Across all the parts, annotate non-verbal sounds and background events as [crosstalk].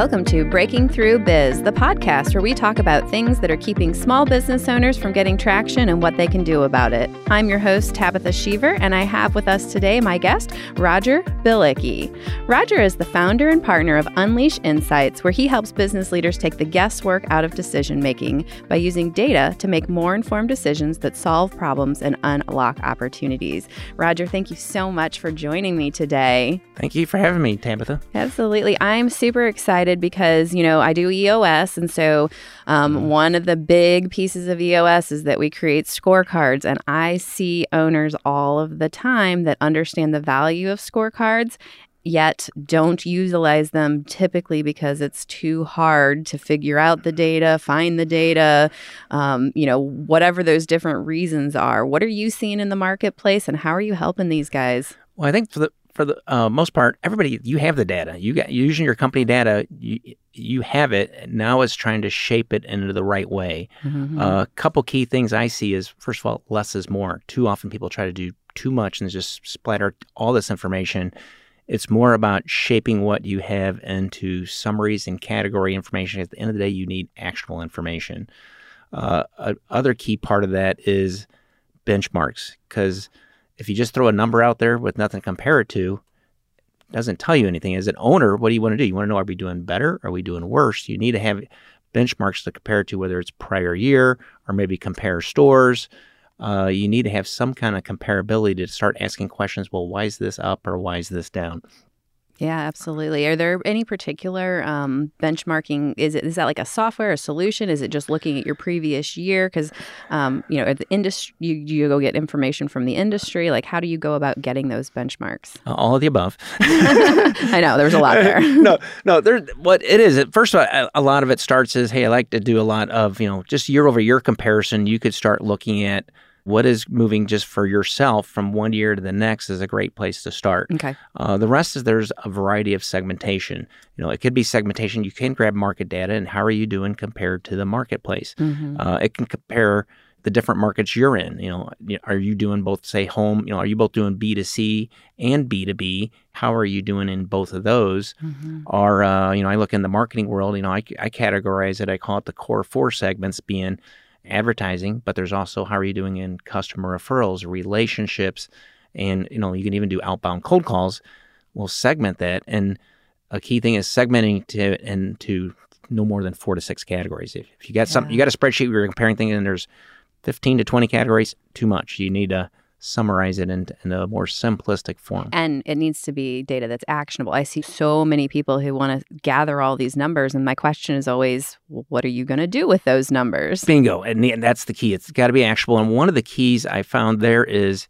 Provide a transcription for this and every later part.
Welcome to Breaking Through Biz, the podcast where we talk about things that are keeping small business owners from getting traction and what they can do about it. I'm your host, Tabitha Sheaver, and I have with us today my guest, Roger Bielicke. Roger is the founder and partner of Unleash Insights, where he helps business leaders take the guesswork out of decision making by using data to make more informed decisions that solve problems and unlock opportunities. Roger, thank you so much for joining me today. Thank you for having me, Tabitha. Absolutely. I'm super excited because, you know, I do EOS. And so um, mm-hmm. one of the big pieces of EOS is that we create scorecards. And I see owners all of the time that understand the value of scorecards yet don't utilize them typically because it's too hard to figure out the data, find the data, um, you know, whatever those different reasons are. What are you seeing in the marketplace and how are you helping these guys? Well, I think for the for the uh, most part, everybody you have the data. You got using your company data. You you have it. Now it's trying to shape it into the right way. A mm-hmm. uh, couple key things I see is first of all, less is more. Too often people try to do too much and just splatter all this information. It's more about shaping what you have into summaries and category information. At the end of the day, you need actionable information. Uh, other key part of that is benchmarks because if you just throw a number out there with nothing to compare it to, it doesn't tell you anything. As an owner, what do you want to do? You want to know are we doing better? Are we doing worse? You need to have benchmarks to compare to, whether it's prior year or maybe compare stores. Uh, you need to have some kind of comparability to start asking questions. Well, why is this up or why is this down? Yeah, absolutely. Are there any particular um, benchmarking? Is it is that like a software, a solution? Is it just looking at your previous year? Because um, you know, the industry, you, you go get information from the industry. Like, how do you go about getting those benchmarks? Uh, all of the above. [laughs] [laughs] I know there's a lot there. [laughs] no, no. There, what it is. First of all, a lot of it starts as, hey, I like to do a lot of you know just year over year comparison. You could start looking at what is moving just for yourself from one year to the next is a great place to start. Okay. Uh, the rest is there's a variety of segmentation. You know, it could be segmentation. You can grab market data and how are you doing compared to the marketplace. Mm-hmm. Uh, it can compare the different markets you're in. You know, are you doing both, say, home? You know, are you both doing B 2 C and B 2 B? How are you doing in both of those? Mm-hmm. Or, uh, you know, I look in the marketing world. You know, I, I categorize it. I call it the core four segments, being advertising, but there's also how are you doing in customer referrals, relationships, and you know you can even do outbound cold calls. We'll segment that, and a key thing is segmenting to into no more than four to six categories. If, if you got yeah. something, you got a spreadsheet where you're comparing things, and there's 15 to 20 categories, too much. You need to summarize it in, in, a more simplistic form. And it needs to be data that's actionable. I see so many people who want to gather all these numbers. And my question is always, well, what are you going to do with those numbers? Bingo. And, and that's the key. It's got to be actionable. And one of the keys I found there is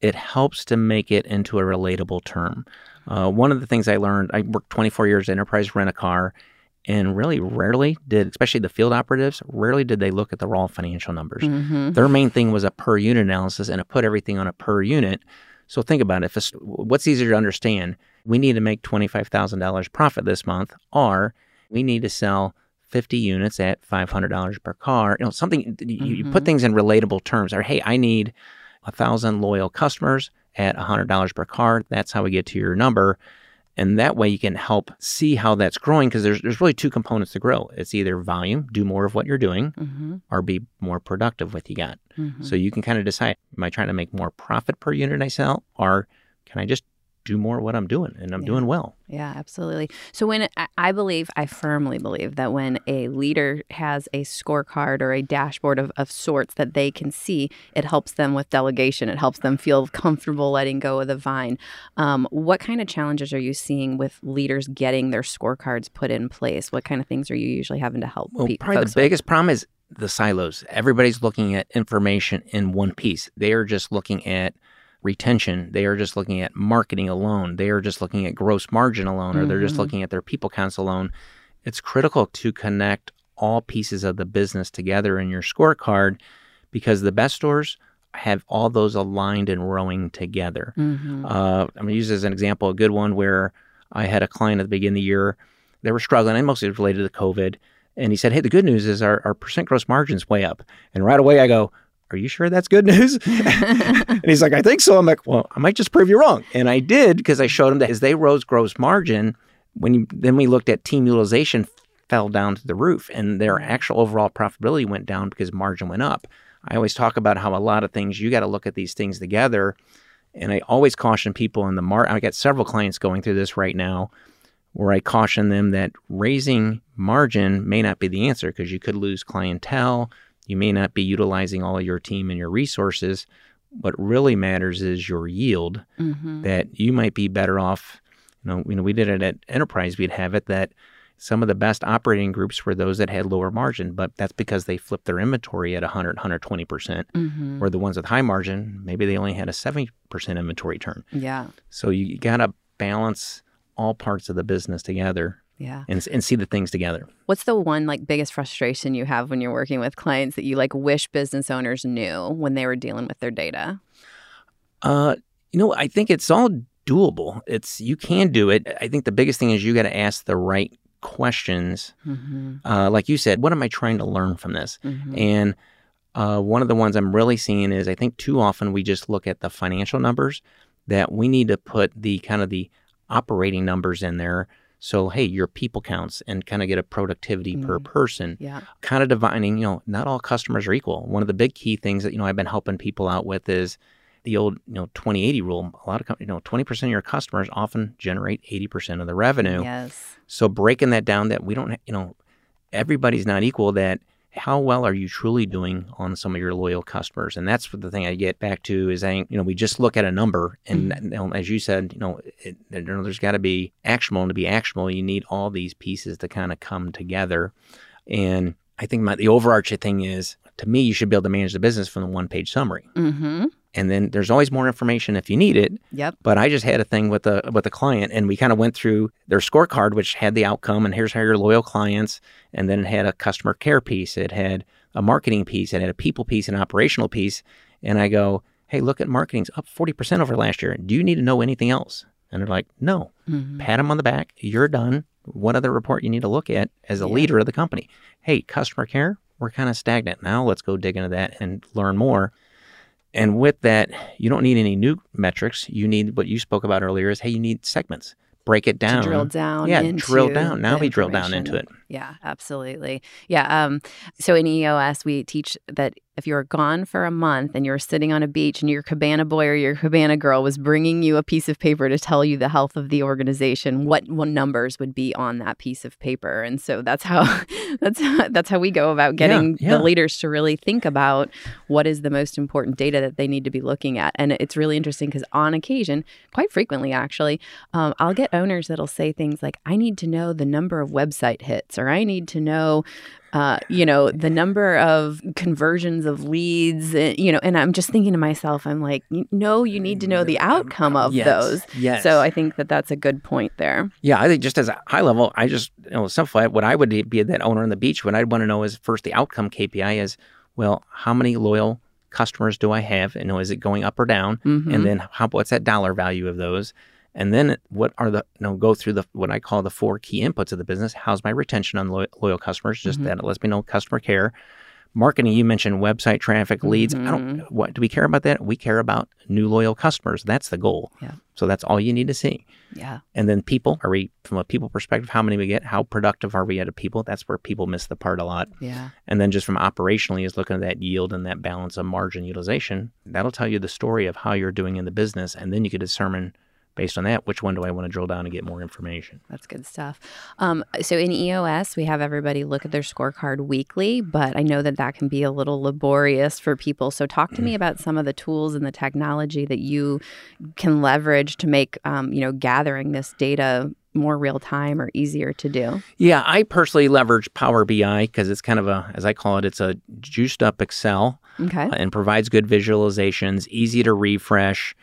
it helps to make it into a relatable term. Uh, one of the things I learned, I worked 24 years at enterprise rent a car and really rarely did, especially the field operatives, rarely did they look at the raw financial numbers. Mm-hmm. Their main thing was a per unit analysis and it put everything on a per unit. So think about it. If what's easier to understand? We need to make $25,000 profit this month, or we need to sell 50 units at $500 per car. You know, something you, mm-hmm. you put mm-hmm. things in relatable terms. Or hey, I need a thousand loyal customers at $100 per car. That's how we get to your number. And that way you can help see how that's growing because there's, there's really two components to grow. It's either volume, do more of what you're doing, mm-hmm. or be more productive with what you got. Mm-hmm. So you can kind of decide, am I trying to make more profit per unit I sell, or can I just do more what I'm doing and I'm yeah. doing well. Yeah, absolutely. So when I believe, I firmly believe that when a leader has a scorecard or a dashboard of, of sorts that they can see, it helps them with delegation. It helps them feel comfortable letting go of the vine. Um, what kind of challenges are you seeing with leaders getting their scorecards put in place? What kind of things are you usually having to help? Well, probably the biggest with? problem is the silos. Everybody's looking at information in one piece. They are just looking at retention. They are just looking at marketing alone. They are just looking at gross margin alone, or mm-hmm. they're just mm-hmm. looking at their people counts alone. It's critical to connect all pieces of the business together in your scorecard because the best stores have all those aligned and rowing together. Mm-hmm. Uh, I'm going to use as an example a good one where I had a client at the beginning of the year. They were struggling, and mostly related to COVID. And he said, Hey, the good news is our, our percent gross margin's way up. And right away I go, are you sure that's good news? [laughs] and he's like, I think so. I'm like, well, I might just prove you wrong. And I did because I showed him that as they rose gross margin, when you then we looked at team utilization fell down to the roof and their actual overall profitability went down because margin went up. I always talk about how a lot of things you got to look at these things together. And I always caution people in the market. I got several clients going through this right now where I caution them that raising margin may not be the answer because you could lose clientele. You may not be utilizing all of your team and your resources. What really matters is your yield, Mm-hmm. that you might be better off. You know, you know, we did it at Enterprise, we'd have it that some of the best operating groups were those that had lower margin, but that's because they flipped their inventory at 100, 120%. percent Mm-hmm. Where the ones with high margin, maybe they only had a 70% inventory turn. Yeah. So you got to balance all parts of the business together Yeah. and, and see the things together. What's the one like biggest frustration you have when you're working with clients that you like wish business owners knew when they were dealing with their data? Uh, you know, I think it's all doable. It's you can do it. I think the biggest thing is you got to ask the right questions. Mm-hmm. Uh, like you said, what am I trying to learn from this? Mm-hmm. And uh, one of the ones I'm really seeing is I think too often we just look at the financial numbers that we need to put the kind of the operating numbers in there. So, hey, your people counts and kind of get a productivity per Mm. person. Yeah. Kind of divining, you know, not all customers are equal. One of the big key things that, you know, I've been helping people out with is the old, you know, 2080 rule. A lot of, you know, 20% of your customers often generate 80% of the revenue. Yes. So breaking that down that we don't, you know, everybody's not equal. That how well are you truly doing on some of your loyal customers? And that's what the thing I get back to is I, you know, we just look at a number, and you know, as you said, you know, it, you know there's got to be actionable, and to be actionable, you need all these pieces to kind of come together. And I think my, the overarching thing is, to me, you should be able to manage the business from the one page summary, Mm-hmm. And then there's always more information if you need it. Yep. But I just had a thing with a with a client, and we kind of went through their scorecard, which had the outcome, and here's how your loyal clients, and then it had a customer care piece, it had a marketing piece, it had a people piece, an operational piece, and I go, hey, look at marketing's up forty percent over last year. Do you need to know anything else? And they're like, no. Mm-hmm. Pat them on the back. You're done. What other report you need to look at as a Yeah. leader of the company? Hey, customer care, we're kind of stagnant now. Let's go dig into that and learn more. And with that, you don't need any new metrics. You need what you spoke about earlier is hey, you need segments. Break it down. To drill down. Yeah, drill down. Now we drill down into it. Yeah, absolutely. Yeah. Um, so in EOS, we teach that if you're gone for a month and you're sitting on a beach and your cabana boy or your cabana girl was bringing you a piece of paper to tell you the health of the organization, what, what numbers would be on that piece of paper? And so that's how [laughs] that's how, that's how we go about getting yeah. the leaders to really think about what is the most important data that they need to be looking at. And it's really interesting because on occasion, quite frequently actually, um, I'll get owners that'll say things like, "I need to know the number of website hits," or "I need to know." Uh, you know the number of conversions of leads uh, you know and i'm just thinking to myself i'm like no you need to know the outcome of Yes, those Yes. so i think that that's a good point there Yeah, I think just as a high level, I just you know simplify. What I would be that owner on the beach. What I'd want to know is first the outcome KPI is well, how many loyal customers do I have? And you know, is it going up or down? Mhm. And then how what's that dollar value of those? And then what are the you know go through the what I call the four key inputs of the business? How's my retention on loyal, loyal customers? Just Mhm. that it lets me know customer care. Marketing, you mentioned website traffic, leads. I don't. What do we care about that? We care about new loyal customers. That's the goal. Yeah. So that's all you need to see. yeah And then people, are we from a people perspective, how many we get? How productive are we at a people? That's where people miss the part a lot. yeah And then just from operationally is looking at that yield and that balance of margin utilization. That'll tell you the story of how you're doing in the business. And then you could determine based on that, which one do I want to drill down and get more information. That's good stuff. Um, so in EOS, we have everybody look at their scorecard weekly, but I know that that can be a little laborious for people. So talk to me about some of the tools and the technology that you can leverage to make, um, you know, gathering this data more real time or easier to do. Yeah, I personally leverage Power BI because it's kind of a, as I call it, it's a juiced up Excel Okay. and provides good visualizations, easy to refresh,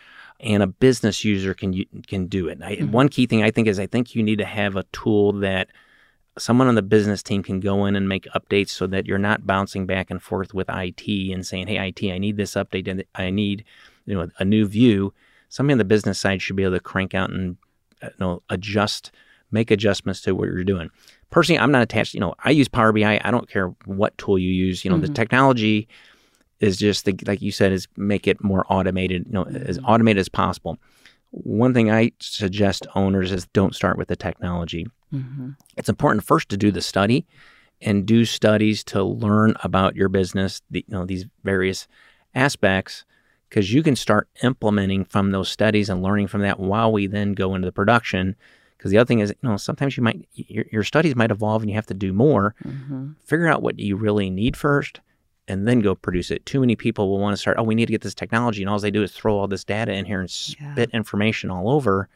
and a business user can can do it. I, Mhm. One key thing I think is I think you need to have a tool that someone on the business team can go in and make updates so that you're not bouncing back and forth with IT and saying, "Hey, IT, I need this update and I need you know a new view." Somebody on the business side should be able to crank out and uh, you know adjust, make adjustments to what you're doing. Personally, I'm not attached. You know, I use Power BI. I don't care what tool you use. You know, the Mhm. technology is just the, like you said is make it more automated you know as Mhm. automated as possible one thing I suggest owners is don't start with the technology. Mm-hmm. It's important first to do the study and do studies to learn about your business, the, you know, these various aspects, because you can start implementing from those studies and learning from that while we then go into the production. Because the other thing is, you know, sometimes you might your, your studies might evolve and you have to do more. Mm-hmm. Figure out what you really need first, and then go produce it. Too many people will want to start. Oh, we need to get this technology, and all they do is throw all this data in here and Yeah. spit information all over.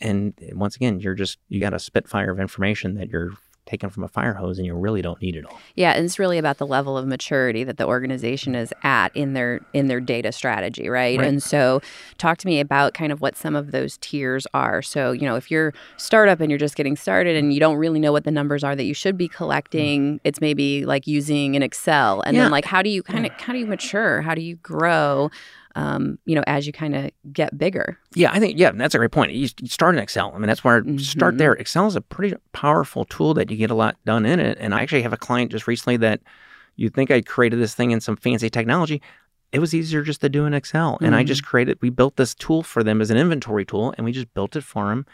And eh, once again, you're just you got a spitfire of information that you're taken from a fire hose, and you really don't need it all. Yeah, and it's really about the level of maturity that the organization is at in their in their data strategy, right? Right. And so talk to me about kind of what some of those tiers are. So, you know, if you're startup and you're just getting started and you don't really know what the numbers are that you should be collecting, mm. it's maybe like using an Excel. And Yeah. then like how do you kind of how do you mature? How do you grow? Um, you know, as you kind of get bigger. Yeah, I think yeah, that's a great point. You, you start in Excel. I mean, that's where start Mhm. there. Excel is a pretty powerful tool that you get a lot done in it. And I actually have a client just recently that you think I created this thing in some fancy technology. It was easier just to do in Excel, and I just created. We built this tool for them as an inventory tool, and we just built it for them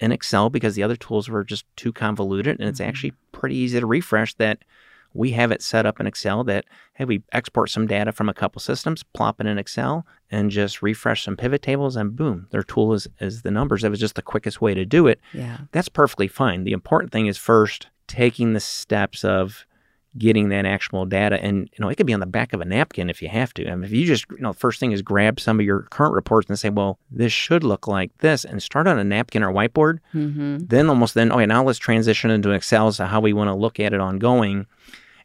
in Excel because the other tools were just too convoluted, and it's Mhm. actually pretty easy to refresh. That we have it set up in Excel that hey, we export some data from a couple systems, plop it in Excel, and just refresh some pivot tables, and boom, their tool is is the numbers. That was just the quickest way to do it. Yeah. That's perfectly fine. The important thing is first taking the steps of getting that actionable data and you know it could be on the back of a napkin if you have to I mean, if you just you know first thing is grab some of your current reports and say well this should look like this and start on a napkin or whiteboard Mm-hmm. then almost then okay now let's transition into excel so how we want to look at it ongoing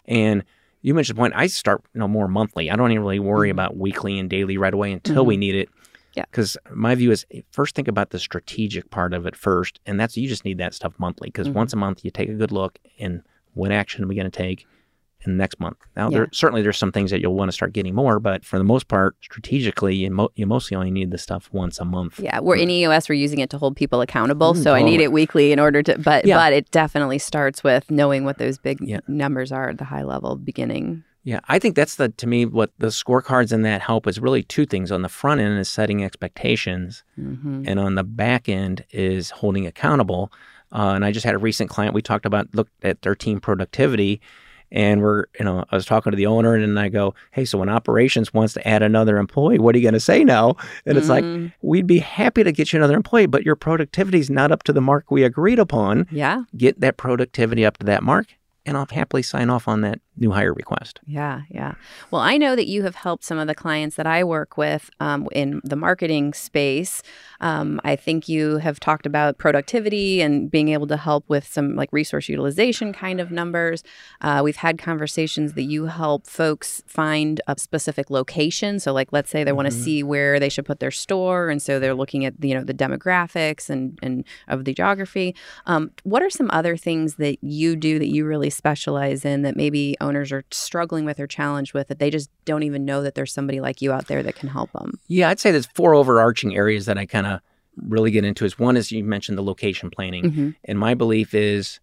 and you mentioned the point i start you know more monthly i don't even really worry Mhm. about weekly and daily right away until we need it Yeah. because my view is eh, first think about the strategic part of it first and that's you just need that stuff monthly because Mhm. once a month you take a good look and what action are we going to take in the next month now Yeah. there certainly there's some things that you'll want to start getting more but for the most part strategically you, mo- you mostly only need the stuff once a month Yeah, we're in EOS. We're using it to hold people accountable. Mm, so I need it weekly in order to. But Yeah. but it definitely starts with knowing what those big Yeah. numbers are at the high level beginning. Yeah, I think that's the to me what the scorecards in that help is really two things. On the front end is setting expectations, hmm and on the back end is holding accountable. Uh, and I just had a recent client. We talked about looked at their team productivity, and we're you know I was talking to the owner, and then I go, hey, so when operations wants to add another employee, what are you going to say now? And it's like Mhm. we'd be happy to get you another employee, but your productivity is not up to the mark we agreed upon. yeah, Get that productivity up to that mark, and I'll happily sign off on that new hire request. yeah, yeah. Well, I know that you have helped some of the clients that I work with um, in the marketing space. Um, I think you have talked about productivity and being able to help with some like resource utilization kind of numbers. Uh, we've had conversations that you help folks find a specific location. So, like, let's say they want to see where they should put their store, and so they're looking at you know the demographics and and of the geography. Um, what are some other things that you do that you really specialize in that maybe owners are struggling with or challenged with that they just don't even know that there's somebody like you out there that can help them? Yeah, I'd say there's four overarching areas that I kind of really get into. Is one is you mentioned the location planning, Mm-hmm. and my belief is,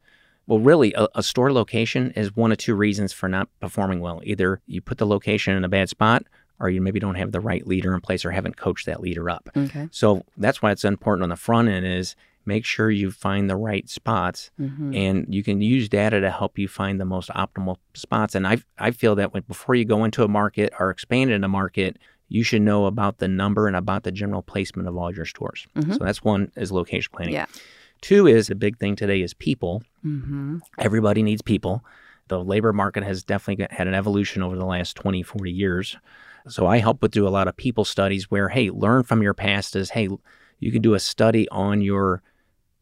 well, really, a, a store location is one of two reasons for not performing well. Either you put the location in a bad spot, or you maybe don't have the right leader in place, or haven't coached that leader up. Okay. So that's why it's important on the front end is make sure you find the right spots Mm-hmm. and you can use data to help you find the most optimal spots. And I I feel that when, before you go into a market or expand in a market, you should know about the number and about the general placement of all your stores. Mhm. So that's one is location planning. Yeah. Two is the big thing today is people. Mm-hmm. Everybody needs people. The labor market has definitely had an evolution over the last 20, 40 years. So I help with do a lot of people studies where, hey, learn from your past is, hey, you can do a study on your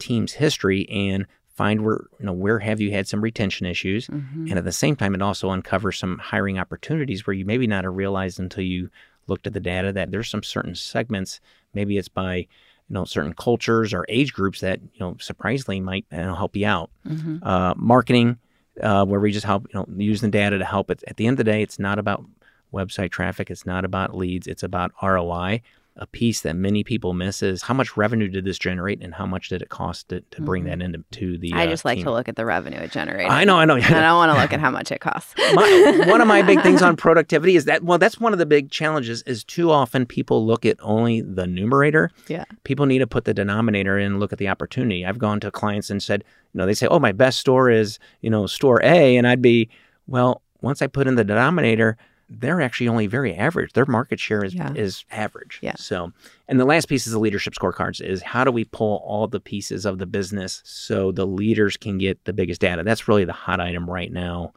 team's history and find where, you know, where have you had some retention issues. Mm-hmm. And at the same time, it also uncovers some hiring opportunities where you maybe not have realized until you looked at the data that there's some certain segments, maybe it's by, you know, certain cultures or age groups that, you know, surprisingly might you know, help you out Mm-hmm. uh, marketing, uh, where we just help you know use the data to help. It at the end of the day, it's not about website traffic. It's not about leads. It's about ROI. A piece that many people miss is how much revenue did this generate and how much did it cost to, to bring Mhm. that into to the. I uh, just like team. to look at the revenue it generated. I know, I know. Yeah. I don't want to look at how much it costs. [laughs] my, one of my big things on [laughs] productivity is that well that's one of the big challenges is too often people look at only the numerator Yeah. people need to put the denominator in and look at the opportunity i've gone to clients and said you know they say oh my best store is you know store a and i'd be well once i put in the denominator they're actually only very average their market share is Yeah. is average Yeah. so and the last piece is the leadership scorecards is how do we pull all the pieces of the business so the leaders can get the biggest data that's really the hot item right now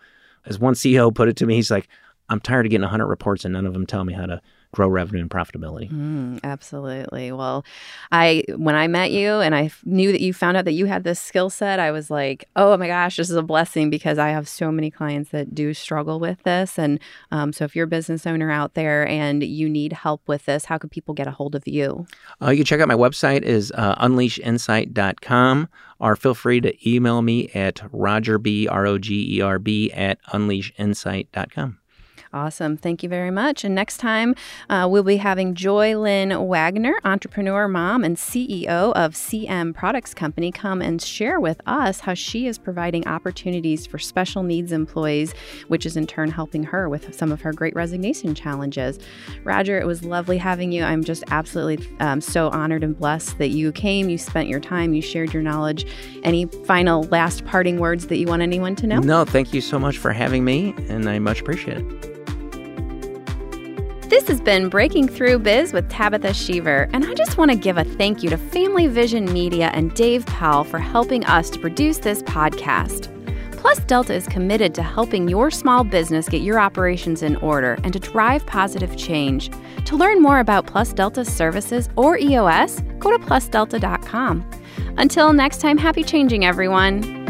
as one CEO put it to me, he's like, I'm tired of getting 100 reports and none of them tell me how to grow revenue and profitability. Mm, absolutely. Well, I when I met you and I knew that you found out that you had this skill set, I was like, oh my gosh, this is a blessing because I have so many clients that do struggle with this. And um, so, if you're a business owner out there and you need help with this, how could people get a hold of you? Uh, you can check out my website is uh, unleashinsight.com or feel free to email me at rogerb, R-O-G-E-R-B at unleashinsight.com. Awesome. Thank you very much. And next time, uh, we'll be having Joy Lynn Wagner, entrepreneur, mom, and CEO of CM Products Company, come and share with us how she is providing opportunities for special needs employees, which is in turn helping her with some of her great resignation challenges. Roger, it was lovely having you. I'm just absolutely um, so honored and blessed that you came, you spent your time, you shared your knowledge. Any final last parting words that you want anyone to know? No, thank you so much for having me, and I much appreciate it. This has been Breaking Through Biz with Tabitha Sheaver, and I just want to give a thank you to Family Vision Media and Dave Powell for helping us to produce this podcast. Plus Delta is committed to helping your small business get your operations in order and to drive positive change. To learn more about Plus Delta services or EOS, go to plusdelta.com. Until next time, happy changing, everyone.